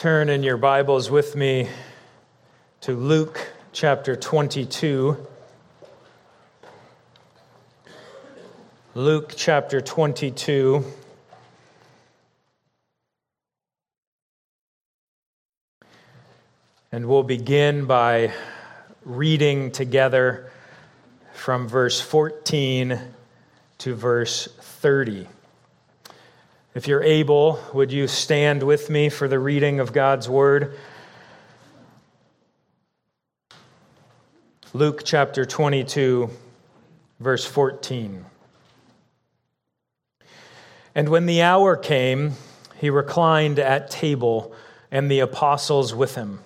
turn in your Bibles with me to Luke chapter 22. Luke chapter 22. And we'll begin by reading together from verse 14 to verse 30. If you're able, would you stand with me for the reading of God's word? Luke chapter 22, verse 14. And when the hour came, he reclined at table, and the apostles with him.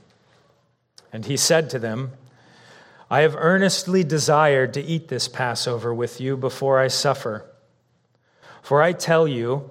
And he said to them, I have earnestly desired to eat this Passover with you before I suffer. For I tell you,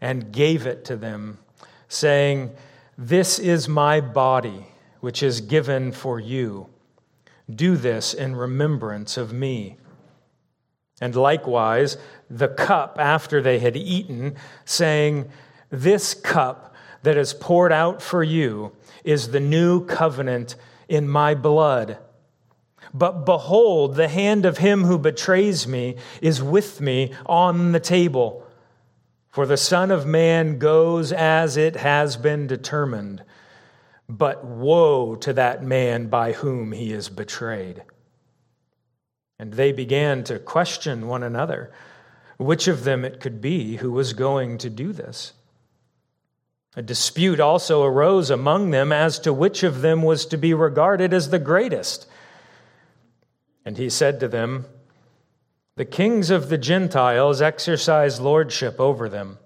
and gave it to them, saying, This is my body, which is given for you. Do this in remembrance of me. And likewise, the cup after they had eaten, saying, This cup that is poured out for you is the new covenant in my blood. But behold, the hand of him who betrays me is with me on the table. For the Son of Man goes as it has been determined. But woe to that man by whom he is betrayed. And they began to question one another which of them it could be who was going to do this. A dispute also arose among them as to which of them was to be regarded as the greatest. And he said to them, The kings of the Gentiles exercise lordship over them,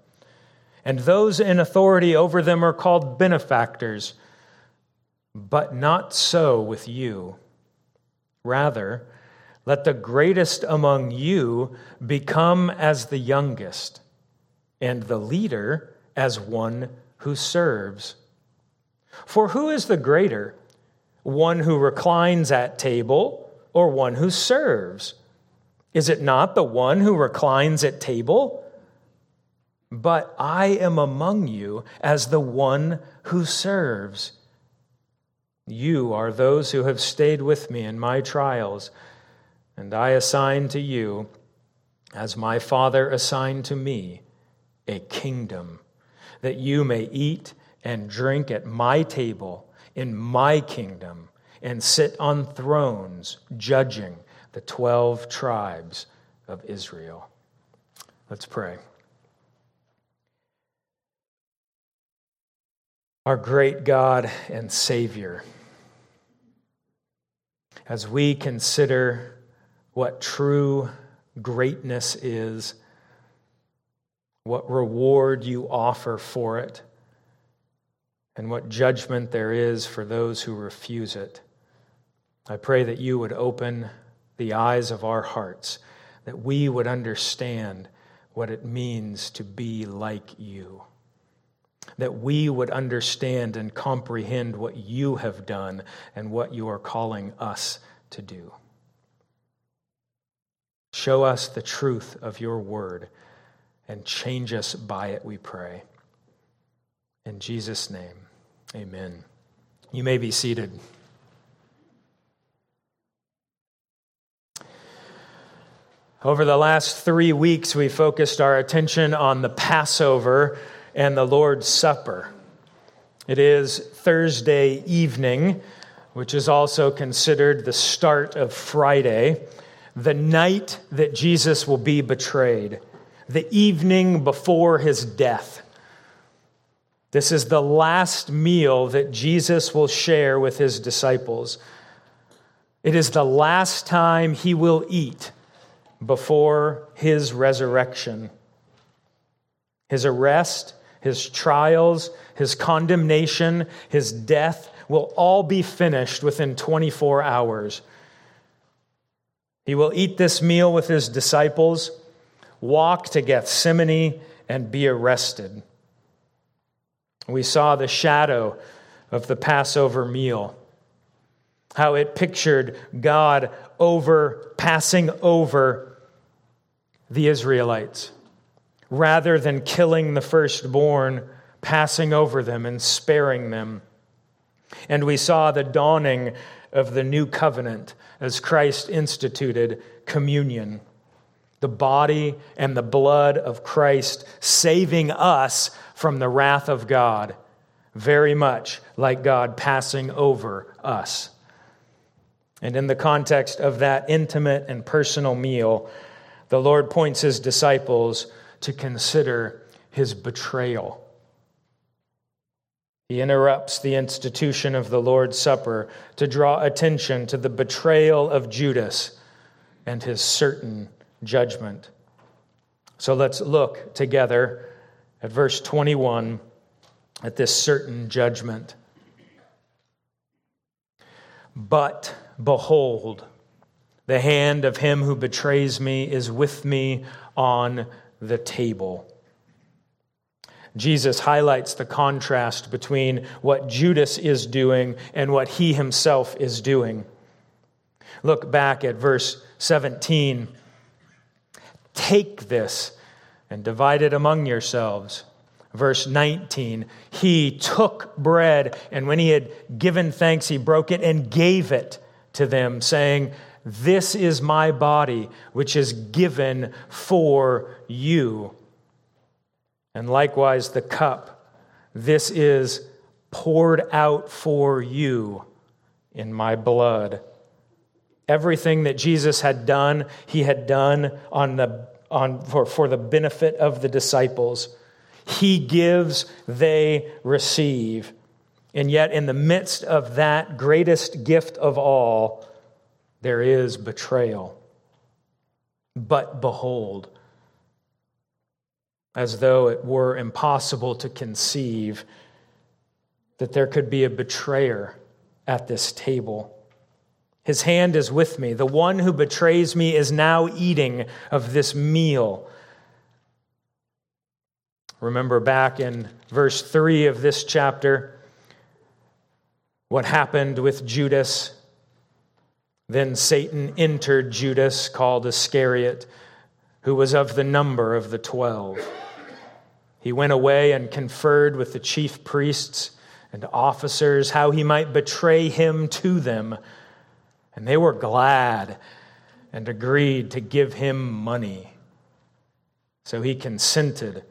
and those in authority over them are called benefactors. But not so with you. Rather, let the greatest among you become as the youngest, and the leader as one who serves. For who is the greater, one who reclines at table or one who serves? Is it not the one who reclines at table? But I am among you as the one who serves. You are those who have stayed with me in my trials, and I assign to you, as my Father assigned to me, a kingdom that you may eat and drink at my table in my kingdom and sit on thrones judging the 12 tribes of Israel. Let's pray. Our great God and Savior, as we consider what true greatness is, what reward you offer for it, and what judgment there is for those who refuse it. I pray that you would open the eyes of our hearts, that we would understand what it means to be like you, that we would understand and comprehend what you have done and what you are calling us to do. Show us the truth of your word and change us by it, we pray. In Jesus' name, amen. You may be seated. Over the last three weeks, we focused our attention on the Passover and the Lord's Supper. It is Thursday evening, which is also considered the start of Friday, the night that Jesus will be betrayed the evening before his death. This is the last meal that Jesus will share with his disciples. It is the last time he will eat before his resurrection. His arrest, his trials, his condemnation, his death will all be finished within 24 hours. He will eat this meal with his disciples, walk to Gethsemane, and be arrested. We saw the shadow of the Passover meal, how it pictured God over, passing over the Israelites rather than killing the firstborn, passing over them and sparing them. And we saw the dawning of the new covenant as Christ instituted communion, the body and the blood of Christ saving us from the wrath of God, very much like God passing over us. And in the context of that intimate and personal meal, the Lord points his disciples to consider his betrayal. He interrupts the institution of the Lord's Supper to draw attention to the betrayal of Judas and his certain judgment. So let's look together at verse 21 at this certain judgment. But behold, the hand of him who betrays me is with me on the table. Jesus highlights the contrast between what Judas is doing and what he himself is doing. Look back at verse 17. Take this and divide it among yourselves. Verse 19, he took bread, and when he had given thanks, he broke it and gave it to them, saying, this is my body, which is given for you. And likewise, the cup. This is poured out for you in my blood. Everything that Jesus had done, he had done on the, on, for, for the benefit of the disciples. He gives, they receive. And yet, in the midst of that greatest gift of all, there is betrayal. But behold, as though it were impossible to conceive that there could be a betrayer at this table. His hand is with me. The one who betrays me is now eating of this meal. Remember back in verse 3 of this chapter what happened with Judas then Satan entered Judas, called Iscariot, who was of the number of the twelve. He went away and conferred with the chief priests and officers how he might betray him to them. And they were glad and agreed to give him money. So he consented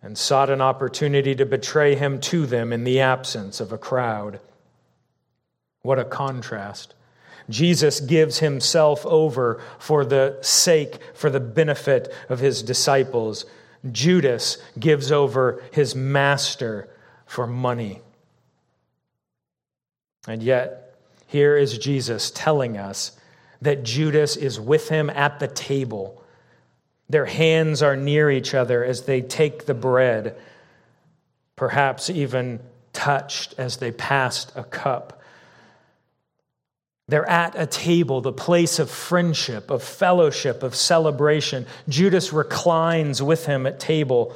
and sought an opportunity to betray him to them in the absence of a crowd. What a contrast. Jesus gives himself over for the sake, for the benefit of his disciples. Judas gives over his master for money. And yet, here is Jesus telling us that Judas is with him at the table. Their hands are near each other as they take the bread, perhaps even touched as they passed a cup. They're at a table, the place of friendship, of fellowship, of celebration. Judas reclines with him at table,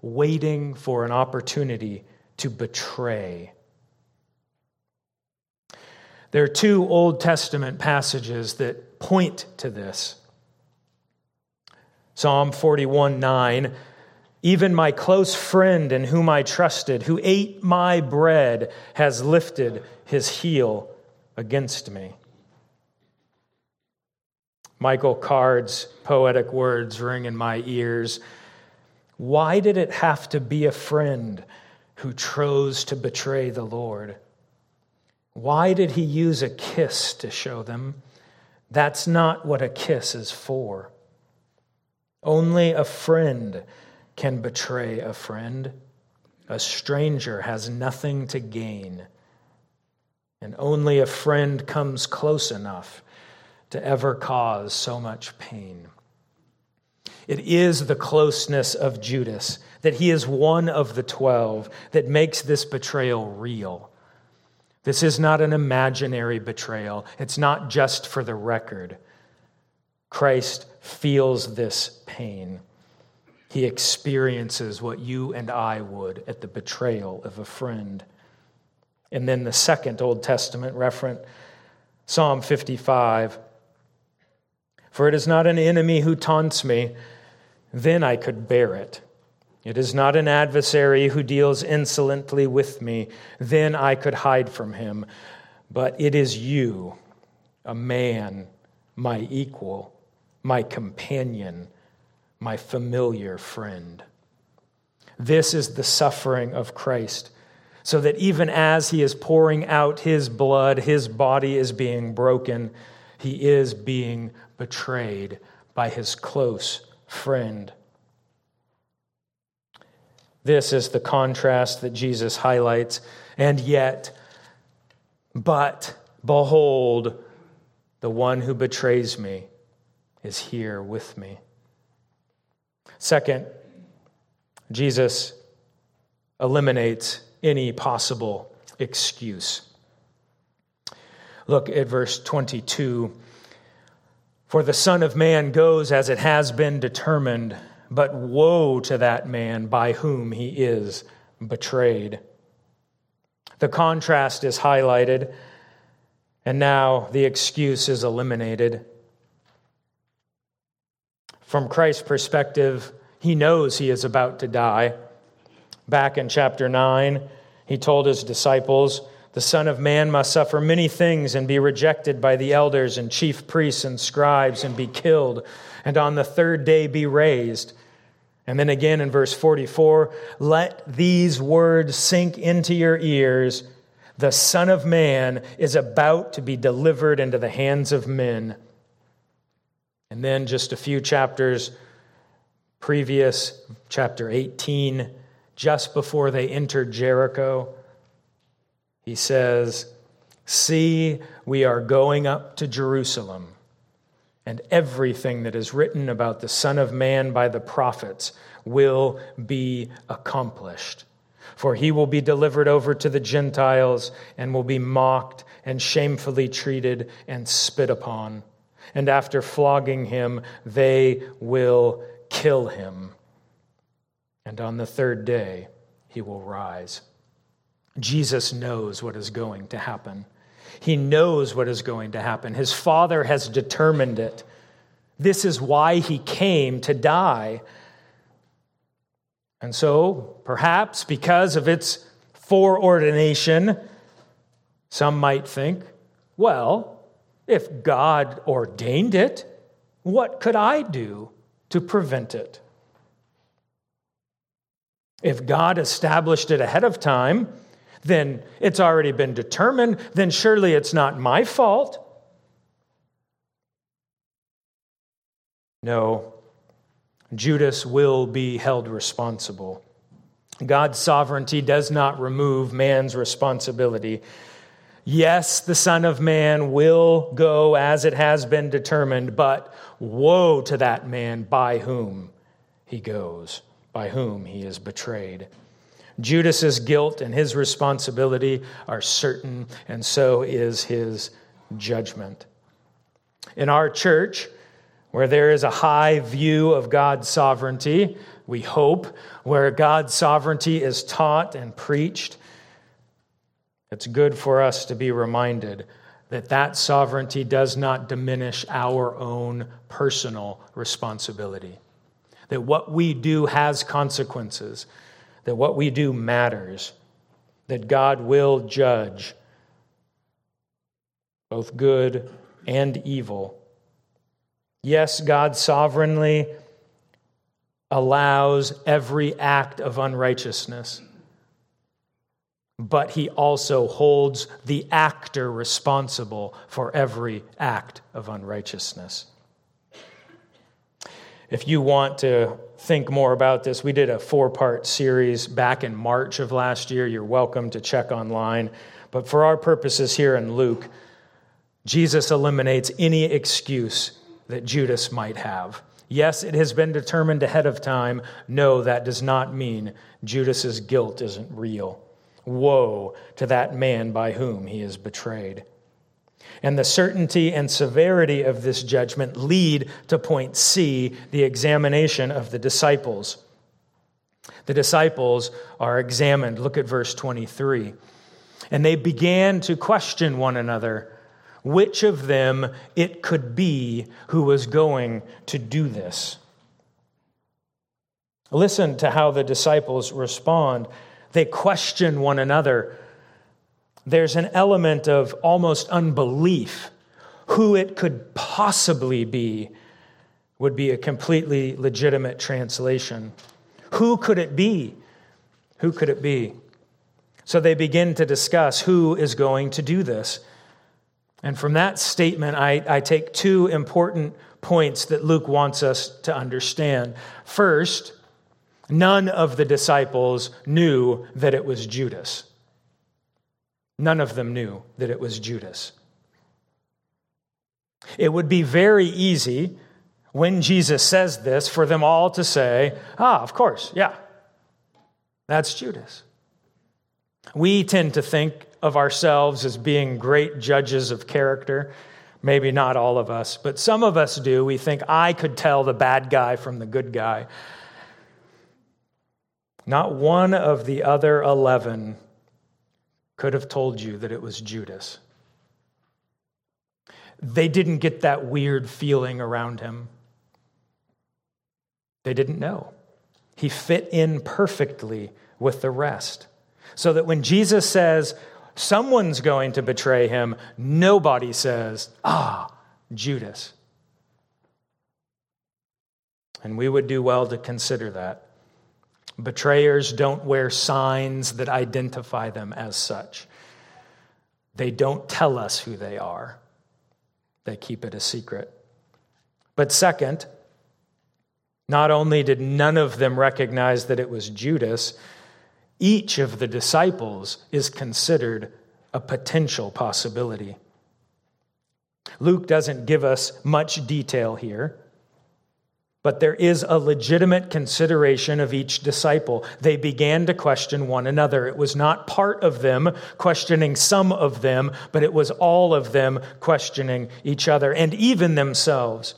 waiting for an opportunity to betray. There are two Old Testament passages that point to this. Psalm 41 9. Even my close friend in whom I trusted, who ate my bread, has lifted his heel against me. Michael Card's poetic words ring in my ears. Why did it have to be a friend who chose to betray the Lord? Why did he use a kiss to show them? That's not what a kiss is for. Only a friend can betray a friend. A stranger has nothing to gain and only a friend comes close enough to ever cause so much pain. It is the closeness of Judas that he is one of the twelve that makes this betrayal real. This is not an imaginary betrayal, it's not just for the record. Christ feels this pain. He experiences what you and I would at the betrayal of a friend. And then the second Old Testament reference, Psalm 55 For it is not an enemy who taunts me, then I could bear it. It is not an adversary who deals insolently with me, then I could hide from him. But it is you, a man, my equal, my companion, my familiar friend. This is the suffering of Christ, so that even as he is pouring out his blood, his body is being broken, he is being betrayed by his close friend. This is the contrast that Jesus highlights. And yet, but behold, the one who betrays me is here with me. Second, Jesus eliminates any possible excuse. Look at verse 22. For the Son of Man goes as it has been determined but woe to that man by whom he is betrayed. The contrast is highlighted, and now the excuse is eliminated. From Christ's perspective, he knows he is about to die. Back in chapter 9, he told his disciples, The Son of Man must suffer many things and be rejected by the elders and chief priests and scribes and be killed, and on the third day be raised. And then again in verse 44 let these words sink into your ears. The Son of Man is about to be delivered into the hands of men. And then just a few chapters previous, chapter 18, just before they entered Jericho, he says, See, we are going up to Jerusalem and everything that is written about the Son of Man by the prophets will be accomplished. For he will be delivered over to the Gentiles and will be mocked and shamefully treated and spit upon. And after flogging him, they will kill him. And on the third day, he will rise. Jesus knows what is going to happen. He knows what is going to happen. His Father has determined it. This is why he came to die. And so, perhaps because of its foreordination, some might think, well, if God ordained it, what could I do to prevent it? If God established it ahead of time, then it's already been determined, then surely it's not my fault. No, Judas will be held responsible. God's sovereignty does not remove man's responsibility. Yes, the Son of Man will go as it has been determined, but woe to that man by whom he goes, by whom he is betrayed. Judas's guilt and his responsibility are certain, and so is his judgment. In our church, where there is a high view of God's sovereignty, we hope, where God's sovereignty is taught and preached, it's good for us to be reminded that that sovereignty does not diminish our own personal responsibility. That what we do has consequences that what we do matters, that God will judge both good and evil. Yes, God sovereignly allows every act of unrighteousness, but he also holds the actor responsible for every act of unrighteousness. If you want to think more about this, we did a four part series back in March of last year. You're welcome to check online. But for our purposes here in Luke, Jesus eliminates any excuse that Judas might have. Yes, it has been determined ahead of time. No, that does not mean Judas's guilt isn't real. Woe to that man by whom he is betrayed. And the certainty and severity of this judgment lead to point C, the examination of the disciples. The disciples are examined. Look at verse 23. And they began to question one another which of them it could be who was going to do this. Listen to how the disciples respond. They question one another. There's an element of almost unbelief. Who it could possibly be would be a completely legitimate translation. Who could it be? Who could it be? So they begin to discuss who is going to do this. And from that statement, I, I take two important points that Luke wants us to understand. First, none of the disciples knew that it was Judas. None of them knew that it was Judas. It would be very easy when Jesus says this for them all to say, Ah, of course, yeah, that's Judas. We tend to think of ourselves as being great judges of character. Maybe not all of us, but some of us do. We think I could tell the bad guy from the good guy. Not one of the other 11 could have told you that it was Judas. They didn't get that weird feeling around him. They didn't know. He fit in perfectly with the rest. So that when Jesus says, someone's going to betray him, nobody says, ah, Judas. And we would do well to consider that. Betrayers don't wear signs that identify them as such. They don't tell us who they are, they keep it a secret. But second, not only did none of them recognize that it was Judas, each of the disciples is considered a potential possibility. Luke doesn't give us much detail here, but there is a legitimate consideration of each disciple. They began to question one another. It was not part of them questioning some of them, but it was all of them questioning each other and even themselves.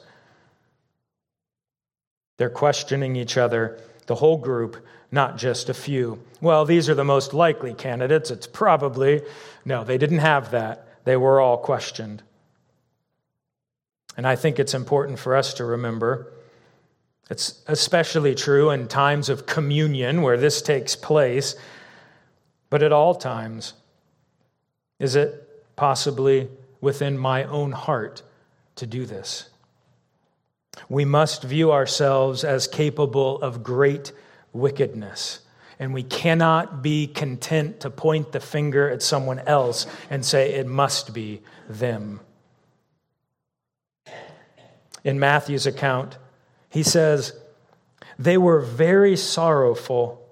They're questioning each other, the whole group, not just a few. Well, these are the most likely candidates. It's probably. No, they didn't have that. They were all questioned. And I think it's important for us to remember. It's especially true in times of communion where this takes place, but at all times. Is it possibly within my own heart to do this? We must view ourselves as capable of great wickedness. And we cannot be content to point the finger at someone else and say it must be them. In Matthew's account, he says, They were very sorrowful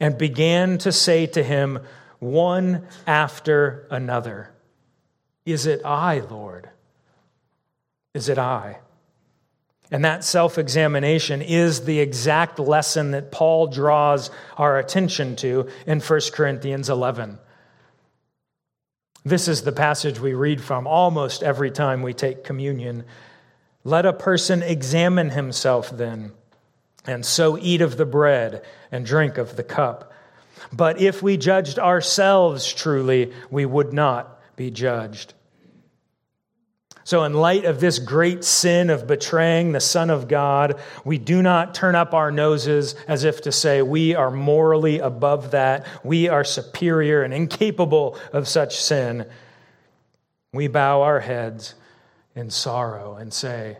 and began to say to him, one after another, Is it I, Lord? Is it I? And that self examination is the exact lesson that Paul draws our attention to in 1 Corinthians 11. This is the passage we read from almost every time we take communion. Let a person examine himself then, and so eat of the bread and drink of the cup. But if we judged ourselves truly, we would not be judged. So, in light of this great sin of betraying the Son of God, we do not turn up our noses as if to say we are morally above that, we are superior and incapable of such sin. We bow our heads in sorrow and say,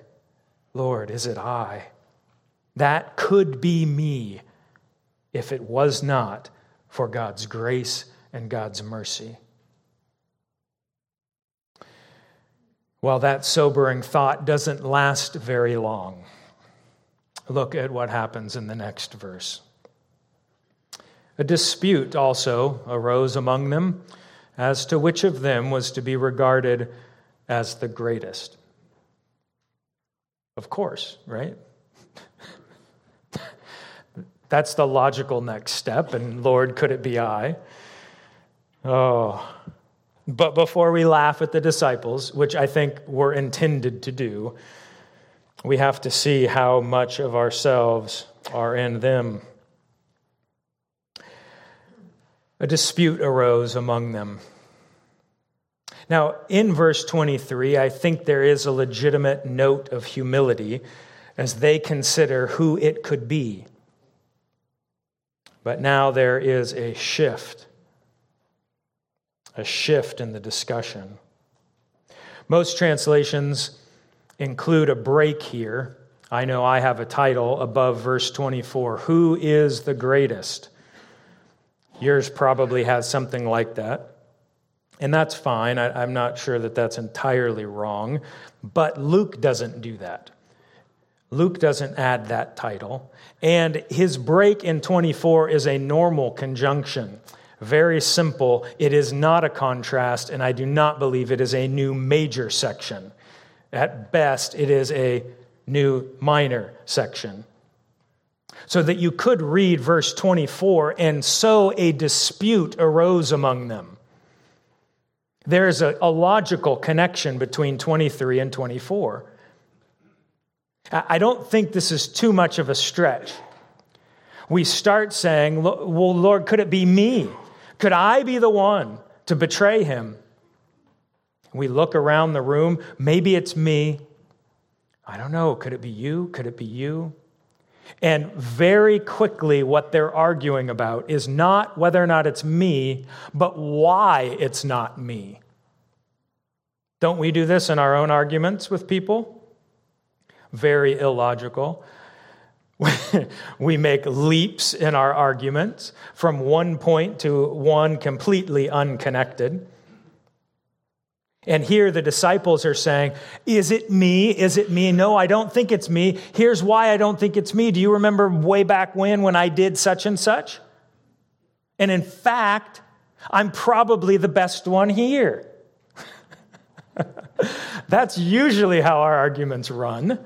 Lord, is it I? That could be me if it was not for God's grace and God's mercy. Well, that sobering thought doesn't last very long. Look at what happens in the next verse. A dispute also arose among them as to which of them was to be regarded as the greatest. Of course, right? That's the logical next step. And Lord, could it be I? Oh. But before we laugh at the disciples, which I think we're intended to do, we have to see how much of ourselves are in them. A dispute arose among them. Now, in verse 23, I think there is a legitimate note of humility as they consider who it could be. But now there is a shift, a shift in the discussion. Most translations include a break here. I know I have a title above verse 24 Who is the greatest? Yours probably has something like that. And that's fine. I, am not sure that that's entirely wrong. But Luke doesn't do that. Luke doesn't add that title. And his break in 24 is a normal conjunction. Very simple. It is not a contrast, and I do not believe it is a new major section. At best, it is a new minor section. So that you could read verse 24, and so a dispute arose among them. There's a, a logical connection between 23 and 24. I don't think this is too much of a stretch. We start saying, Well, Lord, could it be me? Could I be the one to betray him? We look around the room. Maybe it's me. I don't know. Could it be you? Could it be you? And very quickly, what they're arguing about is not whether or not it's me, but why it's not me. Don't we do this in our own arguments with people? Very illogical. we make leaps in our arguments from one point to one completely unconnected. And here the disciples are saying, Is it me? Is it me? No, I don't think it's me. Here's why I don't think it's me. Do you remember way back when when I did such and such? And in fact, I'm probably the best one here. That's usually how our arguments run.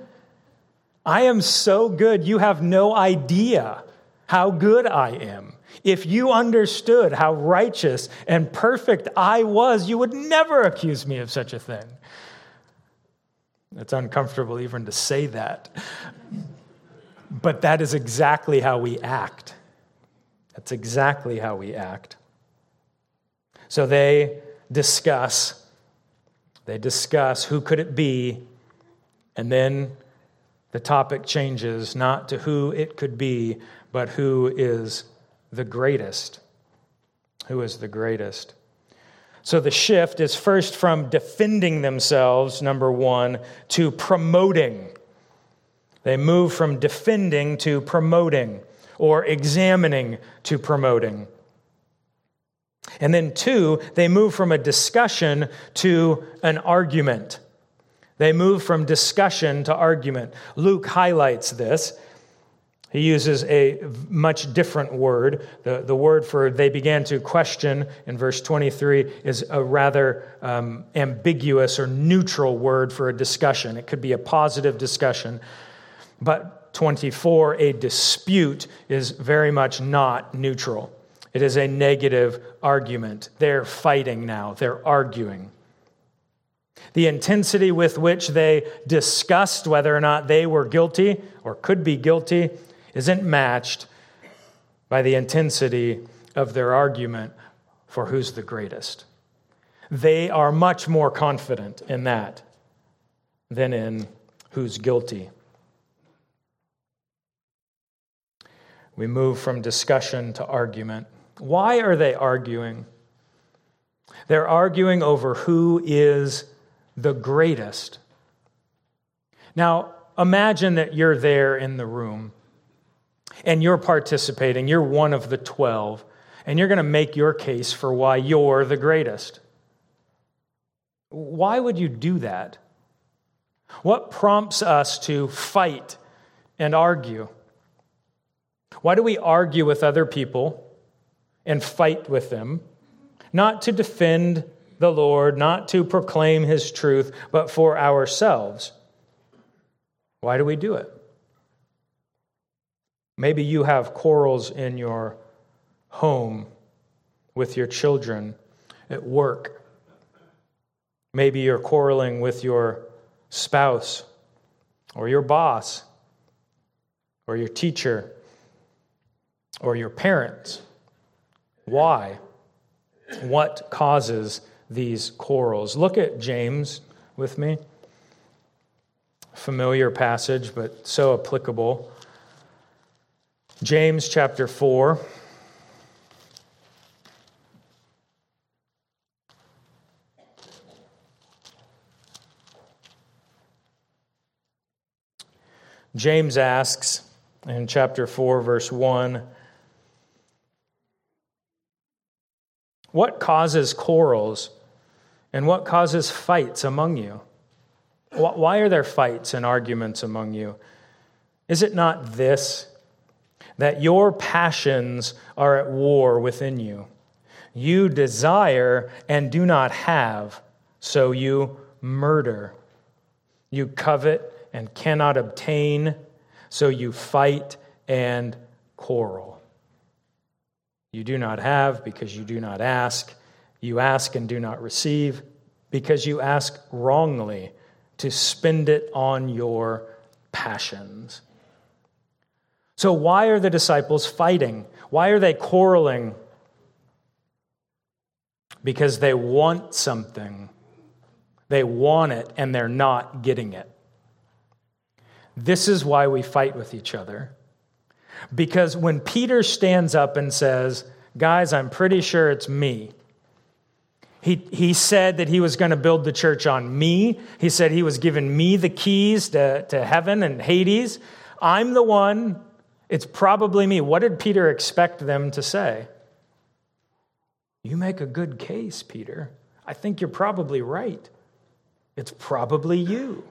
I am so good, you have no idea how good I am. If you understood how righteous and perfect I was, you would never accuse me of such a thing. It's uncomfortable even to say that. But that is exactly how we act. That's exactly how we act. So they discuss, they discuss who could it be, and then the topic changes not to who it could be, but who is the greatest. Who is the greatest? So the shift is first from defending themselves, number one, to promoting. They move from defending to promoting, or examining to promoting. And then, two, they move from a discussion to an argument. They move from discussion to argument. Luke highlights this. He uses a much different word. The, the word for they began to question in verse 23 is a rather um, ambiguous or neutral word for a discussion. It could be a positive discussion, but 24, a dispute, is very much not neutral. It is a negative argument. They're fighting now, they're arguing. The intensity with which they discussed whether or not they were guilty or could be guilty isn't matched by the intensity of their argument for who's the greatest. They are much more confident in that than in who's guilty. We move from discussion to argument. Why are they arguing? They're arguing over who is the greatest. Now, imagine that you're there in the room and you're participating, you're one of the 12, and you're going to make your case for why you're the greatest. Why would you do that? What prompts us to fight and argue? Why do we argue with other people and fight with them? Not to defend the Lord, not to proclaim his truth, but for ourselves. Why do we do it? Maybe you have quarrels in your home with your children, at work. Maybe you're quarreling with your spouse or your boss or your teacher or your parents. Why? What causes these quarrels? Look at James with me. Familiar passage, but so applicable. James chapter 4. James asks in chapter 4, verse 1 What causes quarrels and what causes fights among you? Why are there fights and arguments among you? Is it not this, that your passions are at war within you? You desire and do not have, so you murder. You covet and cannot obtain, so you fight and quarrel. You do not have because you do not ask. You ask and do not receive because you ask wrongly to spend it on your passions. So, why are the disciples fighting? Why are they quarreling? Because they want something. They want it and they're not getting it. This is why we fight with each other. Because when Peter stands up and says, Guys, I'm pretty sure it's me. He, he said that he was going to build the church on me. He said he was giving me the keys to, to heaven and Hades. I'm the one. It's probably me. What did Peter expect them to say? You make a good case, Peter. I think you're probably right. It's probably you.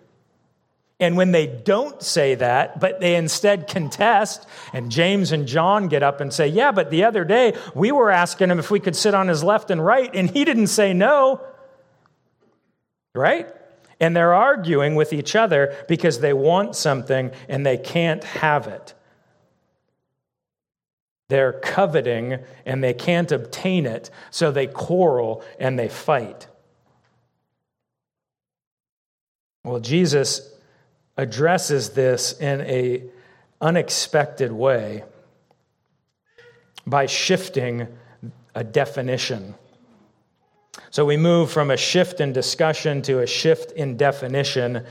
And when they don't say that, but they instead contest, and James and John get up and say, Yeah, but the other day we were asking him if we could sit on his left and right, and he didn't say no. Right? And they're arguing with each other because they want something and they can't have it. They're coveting and they can't obtain it, so they quarrel and they fight. Well, Jesus addresses this in a unexpected way by shifting a definition. So we move from a shift in discussion to a shift in definition.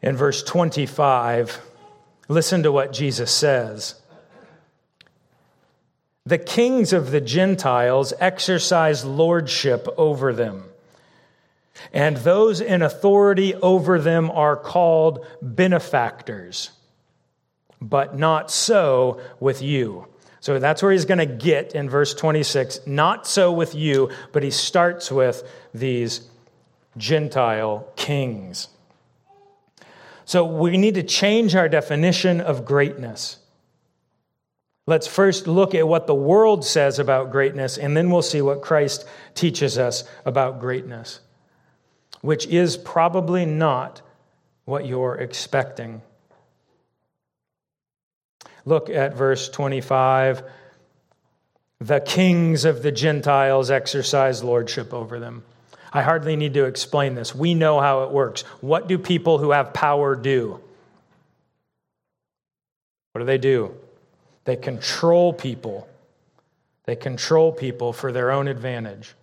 In verse 25, listen to what Jesus says. The kings of the Gentiles exercise lordship over them and those in authority over them are called benefactors. But not so with you. So that's where he's going to get in verse 26. Not so with you, but he starts with these Gentile kings. So we need to change our definition of greatness. Let's first look at what the world says about greatness, and then we'll see what Christ teaches us about greatness which is probably not what you're expecting. Look at verse 25. The kings of the Gentiles exercise lordship over them. I hardly need to explain this. We know how it works. What do people who have power do? What do they do? They control people. They control people for their own advantage.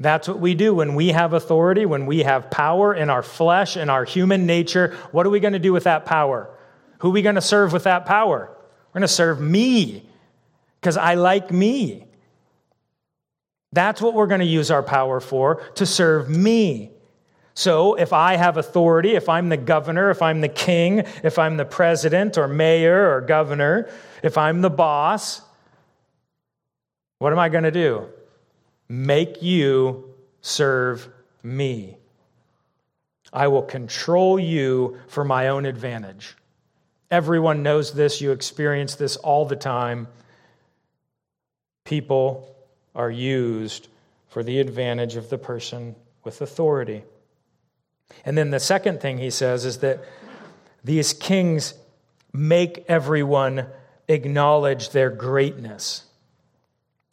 That's what we do when we have authority, when we have power in our flesh, in our human nature. What are we going to do with that power? Who are we going to serve with that power? We're going to serve me because I like me. That's what we're going to use our power for, to serve me. So if I have authority, if I'm the governor, if I'm the king, if I'm the president or mayor or governor, if I'm the boss, what am I going to do? Make you serve me. I will control you for my own advantage. Everyone knows this. You experience this all the time. People are used for the advantage of the person with authority. And then the second thing he says is that these kings make everyone acknowledge their greatness.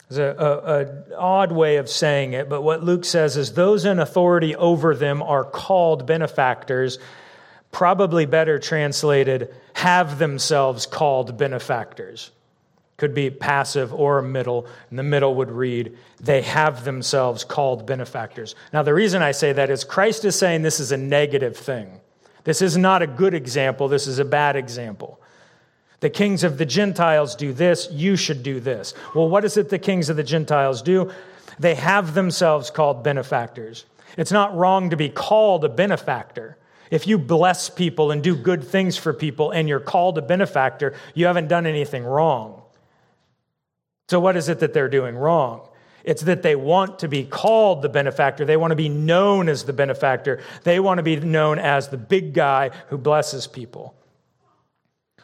There's an odd way of saying it, but what Luke says is those in authority over them are called benefactors, probably better translated, have themselves called benefactors. Could be passive or middle. and the middle would read, they have themselves called benefactors. Now, the reason I say that is Christ is saying this is a negative thing. This is not a good example, this is a bad example. The kings of the Gentiles do this, you should do this. Well, what is it the kings of the Gentiles do? They have themselves called benefactors. It's not wrong to be called a benefactor. If you bless people and do good things for people and you're called a benefactor, you haven't done anything wrong. So, what is it that they're doing wrong? It's that they want to be called the benefactor. They want to be known as the benefactor. They want to be known as the big guy who blesses people.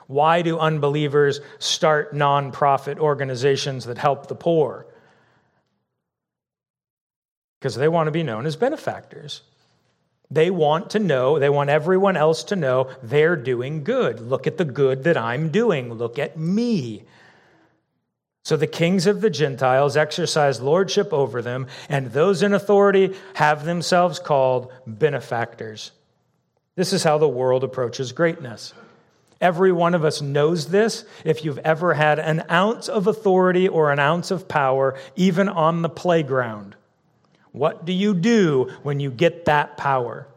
Why do unbelievers start nonprofit organizations that help the poor? Because they want to be known as benefactors. They want to know, they want everyone else to know they're doing good. Look at the good that I'm doing. Look at me. So the kings of the Gentiles exercise lordship over them, and those in authority have themselves called benefactors. This is how the world approaches greatness. Every one of us knows this. If you've ever had an ounce of authority or an ounce of power, even on the playground, what do you do when you get that power?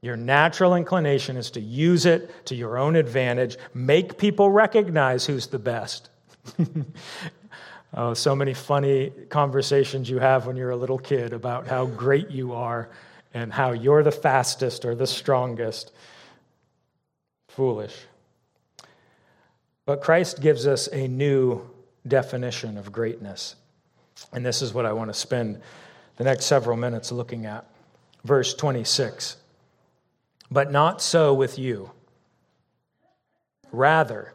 Your natural inclination is to use it to your own advantage, make people recognize who's the best. Oh, so many funny conversations you have when you're a little kid about how great you are and how you're the fastest or the strongest foolish. But Christ gives us a new definition of greatness. And this is what I want to spend the next several minutes looking at. Verse 26. But not so with you. Rather,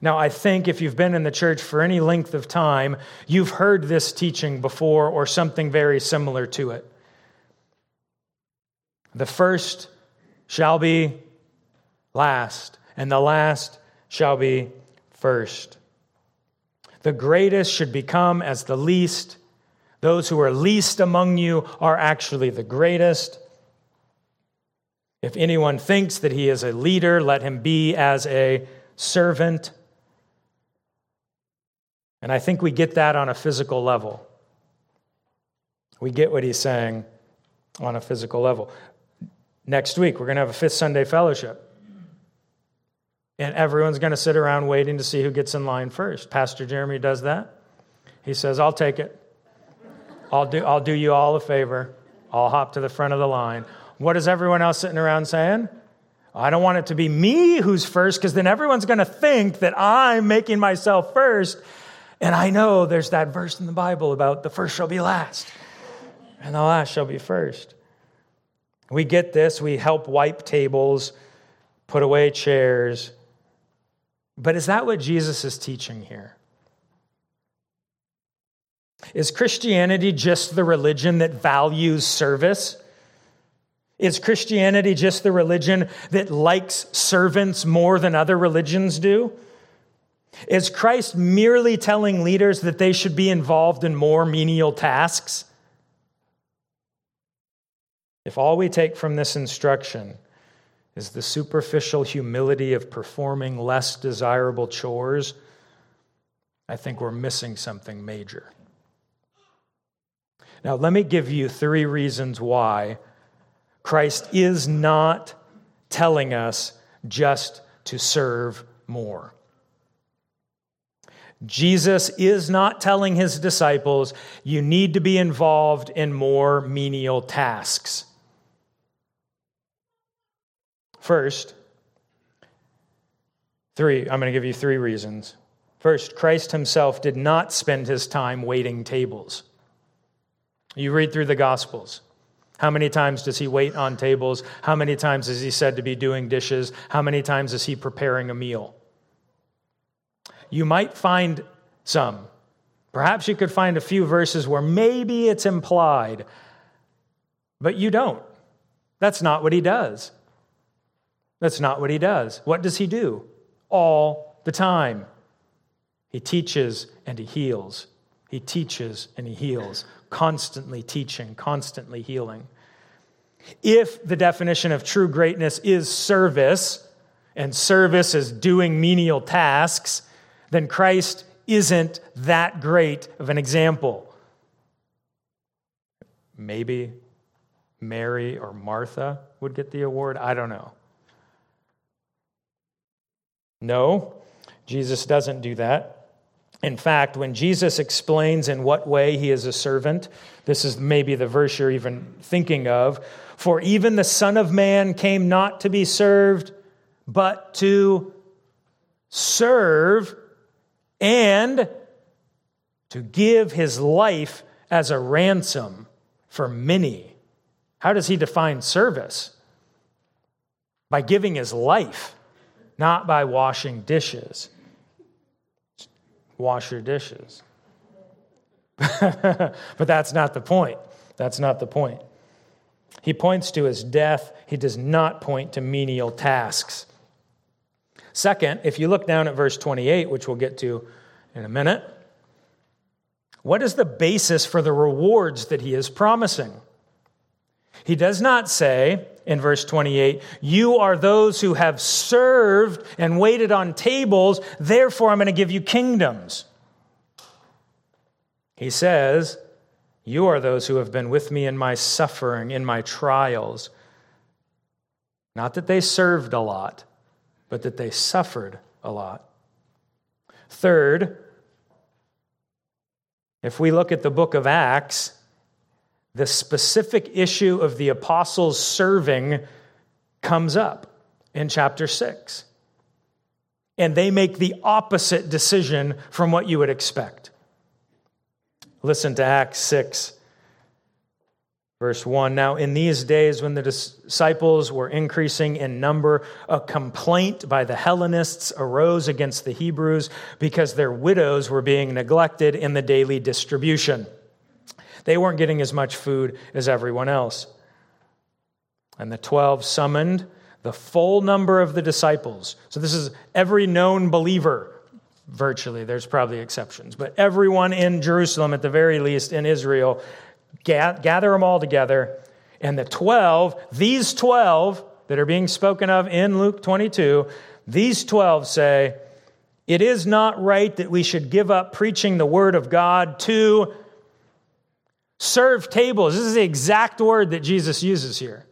Now, I think if you've been in the church for any length of time, you've heard this teaching before or something very similar to it. The first shall be last, and the last shall be first. The greatest should become as the least. Those who are least among you are actually the greatest. If anyone thinks that he is a leader, let him be as a servant. And I think we get that on a physical level. We get what he's saying on a physical level. Next week, we're going to have a fifth Sunday fellowship. And everyone's going to sit around waiting to see who gets in line first. Pastor Jeremy does that. He says, I'll take it. I'll do, I'll do you all a favor. I'll hop to the front of the line. What is everyone else sitting around saying? I don't want it to be me who's first because then everyone's going to think that I'm making myself first. And I know there's that verse in the Bible about the first shall be last and the last shall be first. We get this. We help wipe tables, put away chairs, but is that what Jesus is teaching here? Is Christianity just the religion that values service? Is Christianity just the religion that likes servants more than other religions do? Is Christ merely telling leaders that they should be involved in more menial tasks? If all we take from this instruction is the superficial humility of performing less desirable chores, I think we're missing something major. Now, let me give you three reasons why Christ is not telling us just to serve more. Jesus is not telling his disciples, you need to be involved in more menial tasks. First, three, I'm going to give you three reasons. First, Christ himself did not spend his time waiting tables. You read through the Gospels. How many times does he wait on tables? How many times is he said to be doing dishes? How many times is he preparing a meal? You might find some. Perhaps you could find a few verses where maybe it's implied, but you don't. That's not what he does. That's not what he does. What does he do? All the time. He teaches and he heals. He teaches and he heals, constantly teaching, constantly healing. If the definition of true greatness is service, and service is doing menial tasks, then Christ isn't that great of an example. Maybe Mary or Martha would get the award. I don't know. No, Jesus doesn't do that. In fact, when Jesus explains in what way he is a servant, this is maybe the verse you're even thinking of. For even the Son of Man came not to be served, but to serve and to give his life as a ransom for many. How does he define service? By giving his life, not by washing dishes wash your dishes. but that's not the point. That's not the point. He points to his death, he does not point to menial tasks. Second, if you look down at verse 28, which we'll get to in a minute, what is the basis for the rewards that he is promising? He does not say in verse 28, You are those who have served and waited on tables, therefore I'm going to give you kingdoms. He says, You are those who have been with me in my suffering, in my trials. Not that they served a lot, but that they suffered a lot. Third, if we look at the book of Acts, the specific issue of the apostles serving comes up in chapter 6. And they make the opposite decision from what you would expect. Listen to Acts 6, verse 1. Now, in these days, when the disciples were increasing in number, a complaint by the Hellenists arose against the Hebrews because their widows were being neglected in the daily distribution. They weren't getting as much food as everyone else. And the 12 summoned the full number of the disciples. So this is every known believer, virtually. There's probably exceptions, but everyone in Jerusalem, at the very least in Israel, gather them all together. And the 12, these 12 that are being spoken of in Luke 22, these 12 say, It is not right that we should give up preaching the word of God to Serve tables. This is the exact word that Jesus uses here.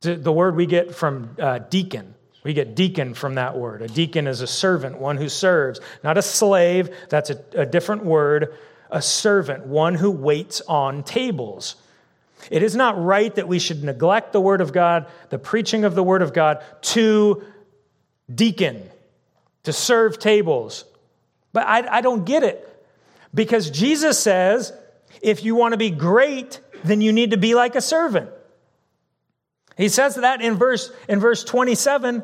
The word we get from uh, deacon. We get deacon from that word. A deacon is a servant, one who serves, not a slave. That's a, a different word. A servant, one who waits on tables. It is not right that we should neglect the word of God, the preaching of the word of God, to deacon, to serve tables. But I, I don't get it because Jesus says if you want to be great, then you need to be like a servant. He says that in verse, in verse 27.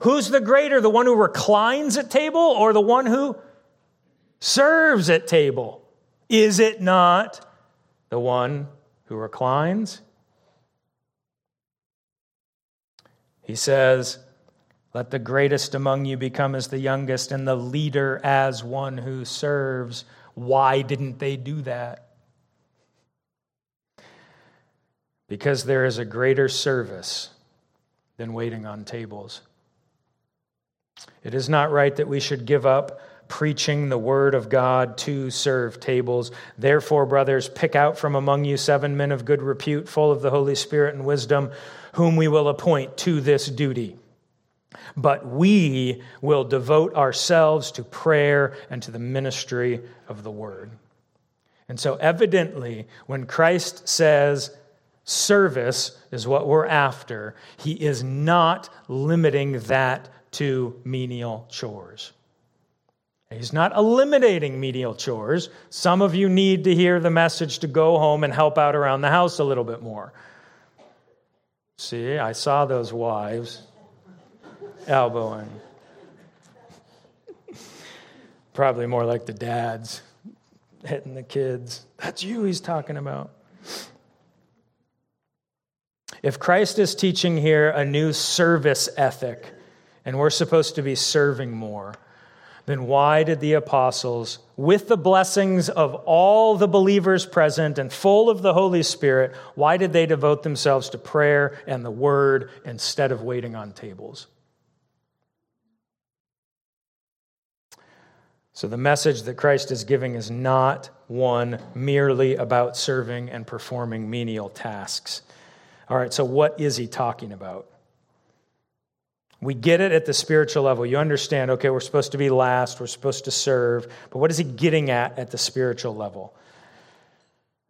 Who's the greater, the one who reclines at table or the one who serves at table? Is it not the one who reclines? He says, Let the greatest among you become as the youngest, and the leader as one who serves. Why didn't they do that? because there is a greater service than waiting on tables. It is not right that we should give up preaching the word of God to serve tables. Therefore, brothers, pick out from among you seven men of good repute, full of the Holy Spirit and wisdom, whom we will appoint to this duty. But we will devote ourselves to prayer and to the ministry of the word. And so, evidently, when Christ says, Service is what we're after. He is not limiting that to menial chores. He's not eliminating menial chores. Some of you need to hear the message to go home and help out around the house a little bit more. See, I saw those wives elbowing. Probably more like the dads hitting the kids. That's you he's talking about. If Christ is teaching here a new service ethic, and we're supposed to be serving more, then why did the apostles, with the blessings of all the believers present and full of the Holy Spirit, why did they devote themselves to prayer and the word instead of waiting on tables? So, the message that Christ is giving is not one merely about serving and performing menial tasks. All right, so what is he talking about? We get it at the spiritual level. You understand, okay, we're supposed to be last, we're supposed to serve, but what is he getting at at the spiritual level?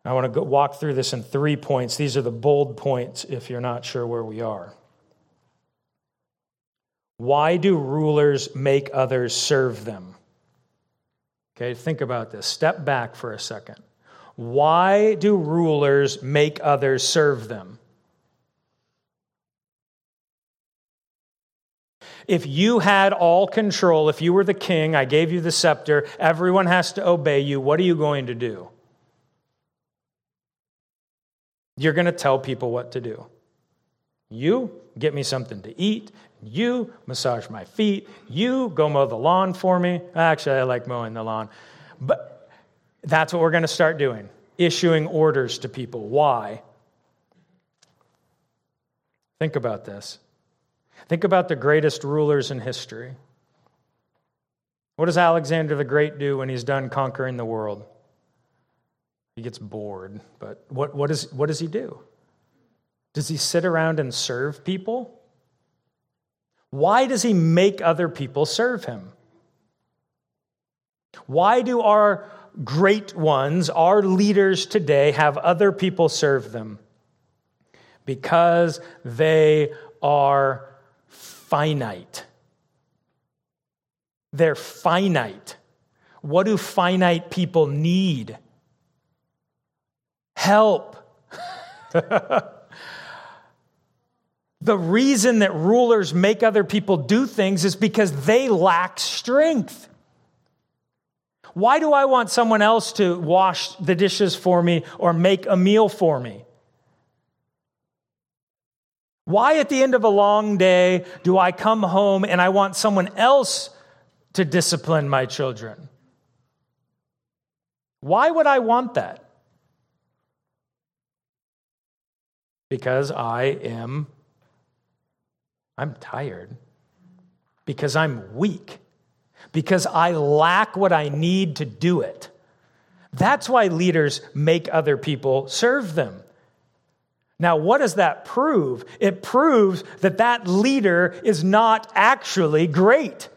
I want to go walk through this in three points. These are the bold points if you're not sure where we are. Why do rulers make others serve them? Okay, think about this. Step back for a second. Why do rulers make others serve them? If you had all control, if you were the king, I gave you the scepter, everyone has to obey you, what are you going to do? You're going to tell people what to do. You get me something to eat. You massage my feet. You go mow the lawn for me. Actually, I like mowing the lawn. But that's what we're going to start doing issuing orders to people. Why? Think about this. Think about the greatest rulers in history. What does Alexander the Great do when he's done conquering the world? He gets bored. But what, what, is, what does he do? Does he sit around and serve people? Why does he make other people serve him? Why do our great ones, our leaders today, have other people serve them? Because they are finite. They're finite. What do finite people need? Help. the reason that rulers make other people do things is because they lack strength. Why do I want someone else to wash the dishes for me or make a meal for me? Why, at the end of a long day, do I come home and I want someone else to discipline my children? Why would I want that? Because I am I'm tired. Because I'm weak. Because I lack what I need to do it. That's why leaders make other people serve them. Now, what does that prove? It proves that that leader is not actually great.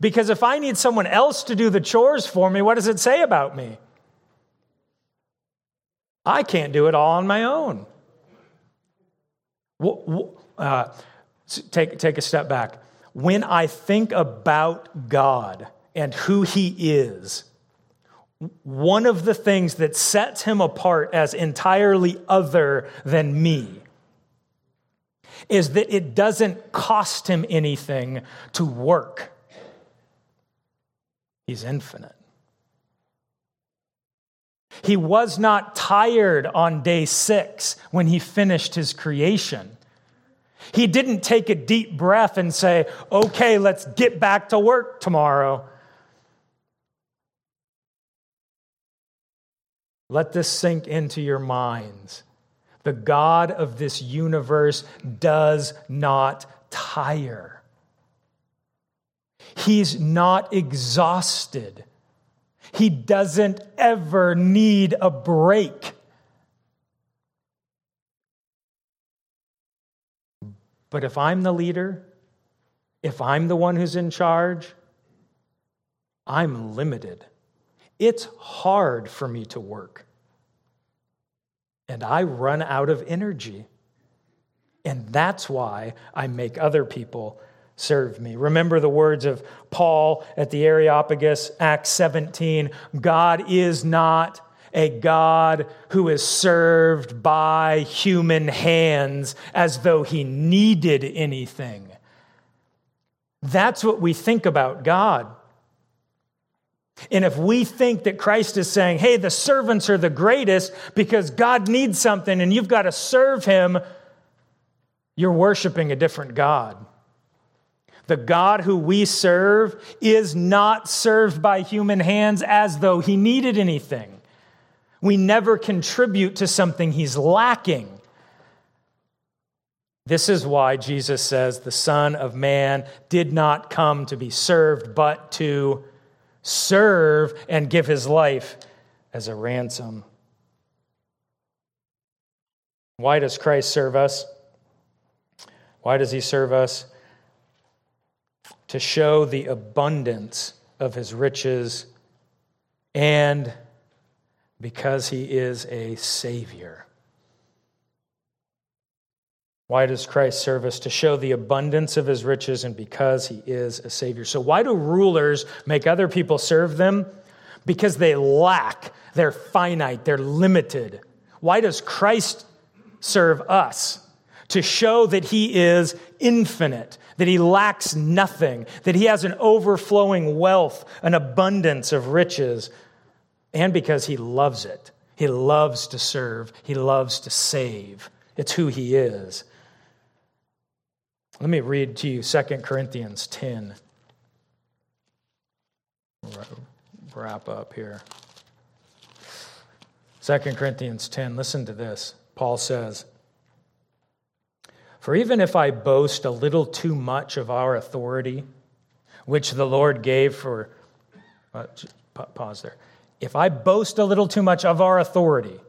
Because if I need someone else to do the chores for me, what does it say about me? I can't do it all on my own. Uh, take, take a step back. When I think about God and who He is, one of the things that sets him apart as entirely other than me is that it doesn't cost him anything to work. He's infinite. He was not tired on day six when he finished his creation. He didn't take a deep breath and say, okay, let's get back to work tomorrow. Let this sink into your minds. The God of this universe does not tire. He's not exhausted. He doesn't ever need a break. But if I'm the leader, if I'm the one who's in charge, I'm limited. It's hard for me to work. And I run out of energy. And that's why I make other people serve me. Remember the words of Paul at the Areopagus, Acts 17 God is not a God who is served by human hands as though he needed anything. That's what we think about God. And if we think that Christ is saying, hey, the servants are the greatest because God needs something and you've got to serve him, you're worshiping a different God. The God who we serve is not served by human hands as though he needed anything. We never contribute to something he's lacking. This is why Jesus says the Son of Man did not come to be served, but to serve and give his life as a ransom. Why does Christ serve us? Why does he serve us? To show the abundance of his riches and because he is a Savior. Why does Christ serve us? To show the abundance of his riches and because he is a Savior. So, why do rulers make other people serve them? Because they lack, they're finite, they're limited. Why does Christ serve us? To show that he is infinite, that he lacks nothing, that he has an overflowing wealth, an abundance of riches, and because he loves it. He loves to serve, he loves to save. It's who he is. Let me read to you 2 Corinthians 10. Wrap up here. 2 Corinthians 10, listen to this. Paul says, For even if I boast a little too much of our authority, which the Lord gave for, pause there. If I boast a little too much of our authority,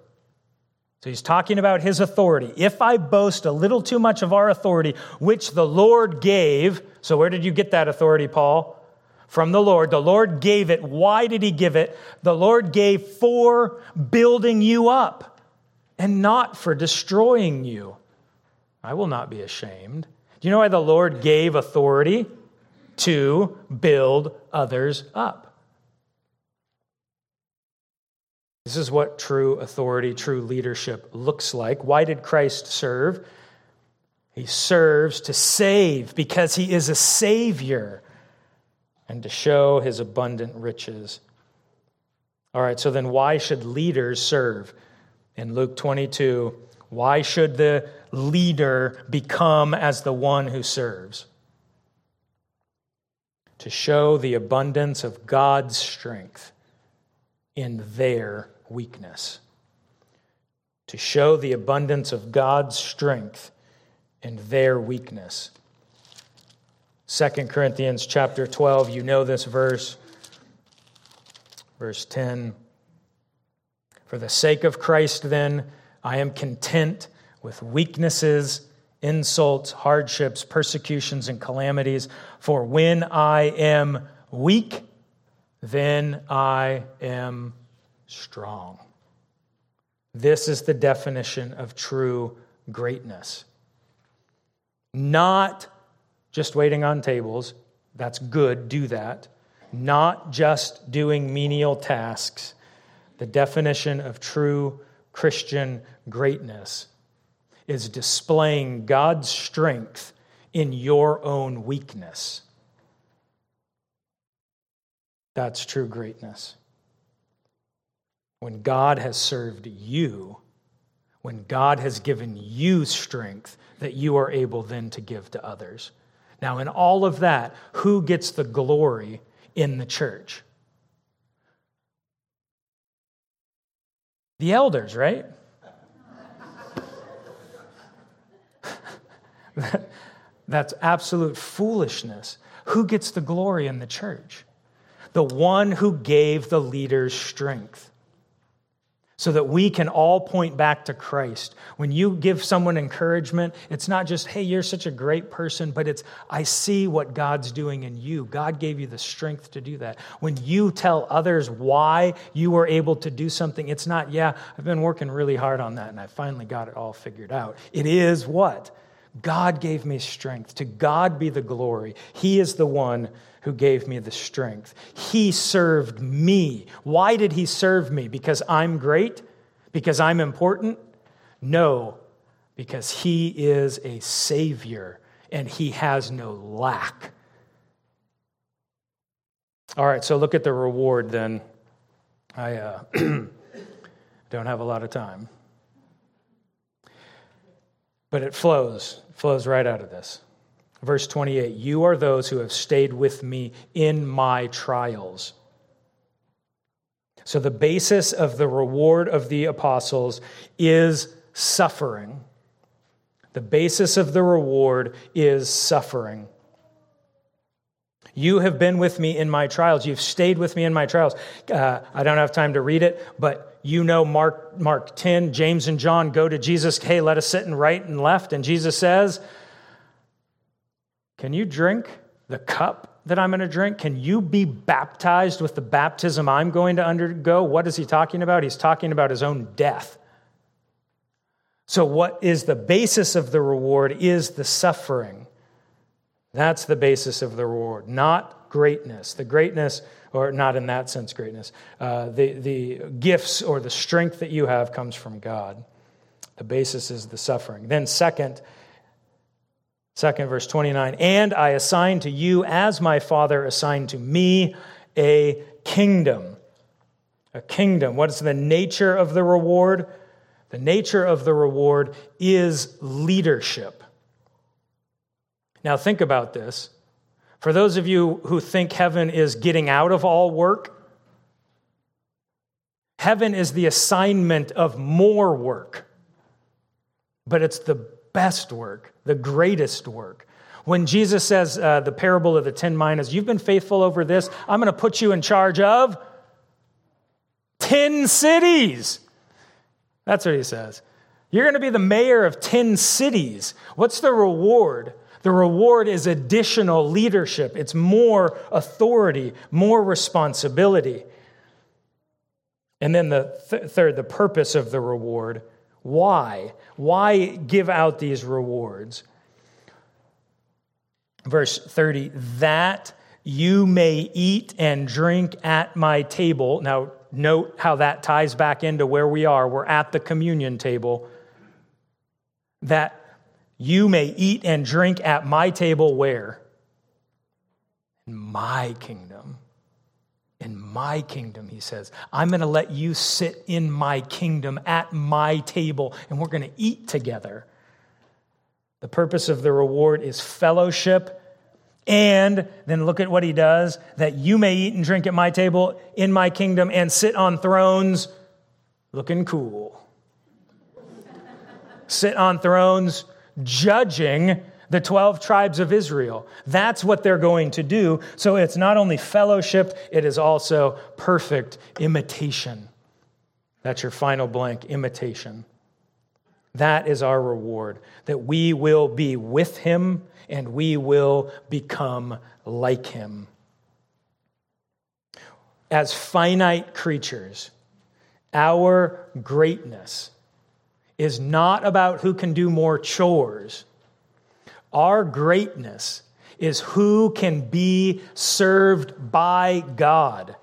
so he's talking about his authority. If I boast a little too much of our authority, which the Lord gave, so where did you get that authority, Paul? From the Lord. The Lord gave it. Why did he give it? The Lord gave for building you up and not for destroying you. I will not be ashamed. Do you know why the Lord gave authority? To build others up. This is what true authority, true leadership looks like. Why did Christ serve? He serves to save because he is a savior and to show his abundant riches. All right, so then why should leaders serve? In Luke 22, why should the leader become as the one who serves? To show the abundance of God's strength in their weakness, to show the abundance of God's strength in their weakness. 2 Corinthians chapter 12, you know this verse, verse 10. For the sake of Christ, then, I am content with weaknesses, insults, hardships, persecutions, and calamities. For when I am weak, then I am strong. This is the definition of true greatness. Not just waiting on tables, that's good, do that. Not just doing menial tasks. The definition of true Christian greatness is displaying God's strength in your own weakness. That's true greatness when God has served you, when God has given you strength that you are able then to give to others. Now, in all of that, who gets the glory in the church? The elders, right? That's absolute foolishness. Who gets the glory in the church? The one who gave the leaders strength so that we can all point back to Christ. When you give someone encouragement, it's not just, hey, you're such a great person, but it's, I see what God's doing in you. God gave you the strength to do that. When you tell others why you were able to do something, it's not, yeah, I've been working really hard on that and I finally got it all figured out. It is what? God gave me strength. To God be the glory. He is the one who gave me the strength. He served me. Why did he serve me? Because I'm great? Because I'm important? No, because he is a savior and he has no lack. All right, so look at the reward then. I uh, don't have a lot of time. But it flows, flows right out of this. Verse 28 You are those who have stayed with me in my trials. So, the basis of the reward of the apostles is suffering. The basis of the reward is suffering. You have been with me in my trials. You've stayed with me in my trials. Uh, I don't have time to read it, but you know Mark, Mark 10, James and John go to Jesus, hey, let us sit in right and left. And Jesus says, Can you drink the cup that I'm going to drink? Can you be baptized with the baptism I'm going to undergo? What is he talking about? He's talking about his own death. So, what is the basis of the reward is the suffering. That's the basis of the reward, not greatness. The greatness, or not in that sense, greatness, uh, the, the gifts or the strength that you have comes from God. The basis is the suffering. Then, second, second verse 29 and I assign to you, as my Father assigned to me, a kingdom. A kingdom. What is the nature of the reward? The nature of the reward is leadership. Now, think about this. For those of you who think heaven is getting out of all work, heaven is the assignment of more work, but it's the best work, the greatest work. When Jesus says uh, the parable of the 10 minas, you've been faithful over this, I'm going to put you in charge of 10 cities. That's what he says. You're going to be the mayor of 10 cities. What's the reward? The reward is additional leadership, it's more authority, more responsibility. And then the th- third, the purpose of the reward. Why? Why give out these rewards? Verse 30 that you may eat and drink at my table. Now, note how that ties back into where we are. We're at the communion table. That you may eat and drink at my table where? In my kingdom. In my kingdom, he says. I'm going to let you sit in my kingdom at my table, and we're going to eat together. The purpose of the reward is fellowship. And then look at what he does that you may eat and drink at my table in my kingdom and sit on thrones looking cool. sit on thrones judging the 12 tribes of Israel. That's what they're going to do. So it's not only fellowship, it is also perfect imitation. That's your final blank imitation. That is our reward, that we will be with him and we will become like him. As finite creatures, our greatness is not about who can do more chores. Our greatness is who can be served by God,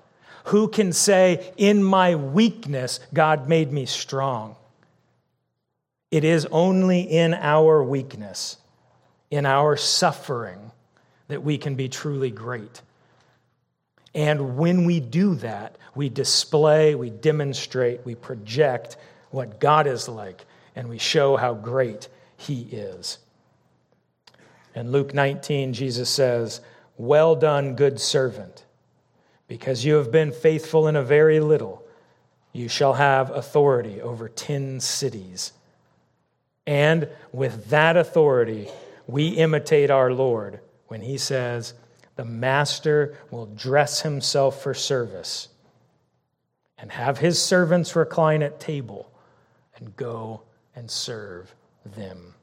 who can say, In my weakness, God made me strong. It is only in our weakness, in our suffering, that we can be truly great. And when we do that, we display, we demonstrate, we project what God is like, and we show how great He is. In Luke 19, Jesus says, Well done, good servant. Because you have been faithful in a very little, you shall have authority over 10 cities. And with that authority, we imitate our Lord when he says, The master will dress himself for service and have his servants recline at table and go and serve them.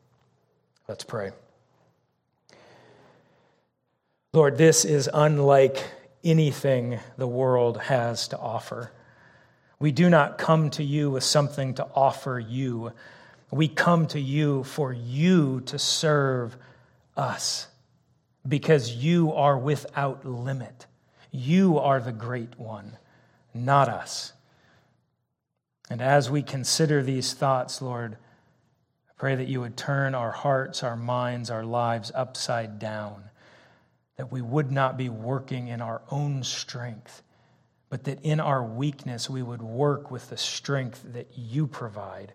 Let's pray. Lord, this is unlike anything the world has to offer. We do not come to you with something to offer you. We come to you for you to serve us because you are without limit. You are the great one, not us. And as we consider these thoughts, Lord, I pray that you would turn our hearts, our minds, our lives upside down, that we would not be working in our own strength, but that in our weakness we would work with the strength that you provide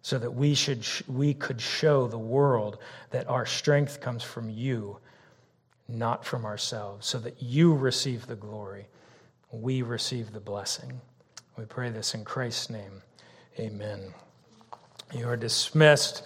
so that we, should, we could show the world that our strength comes from you, not from ourselves, so that you receive the glory, we receive the blessing. We pray this in Christ's name. Amen. You are dismissed.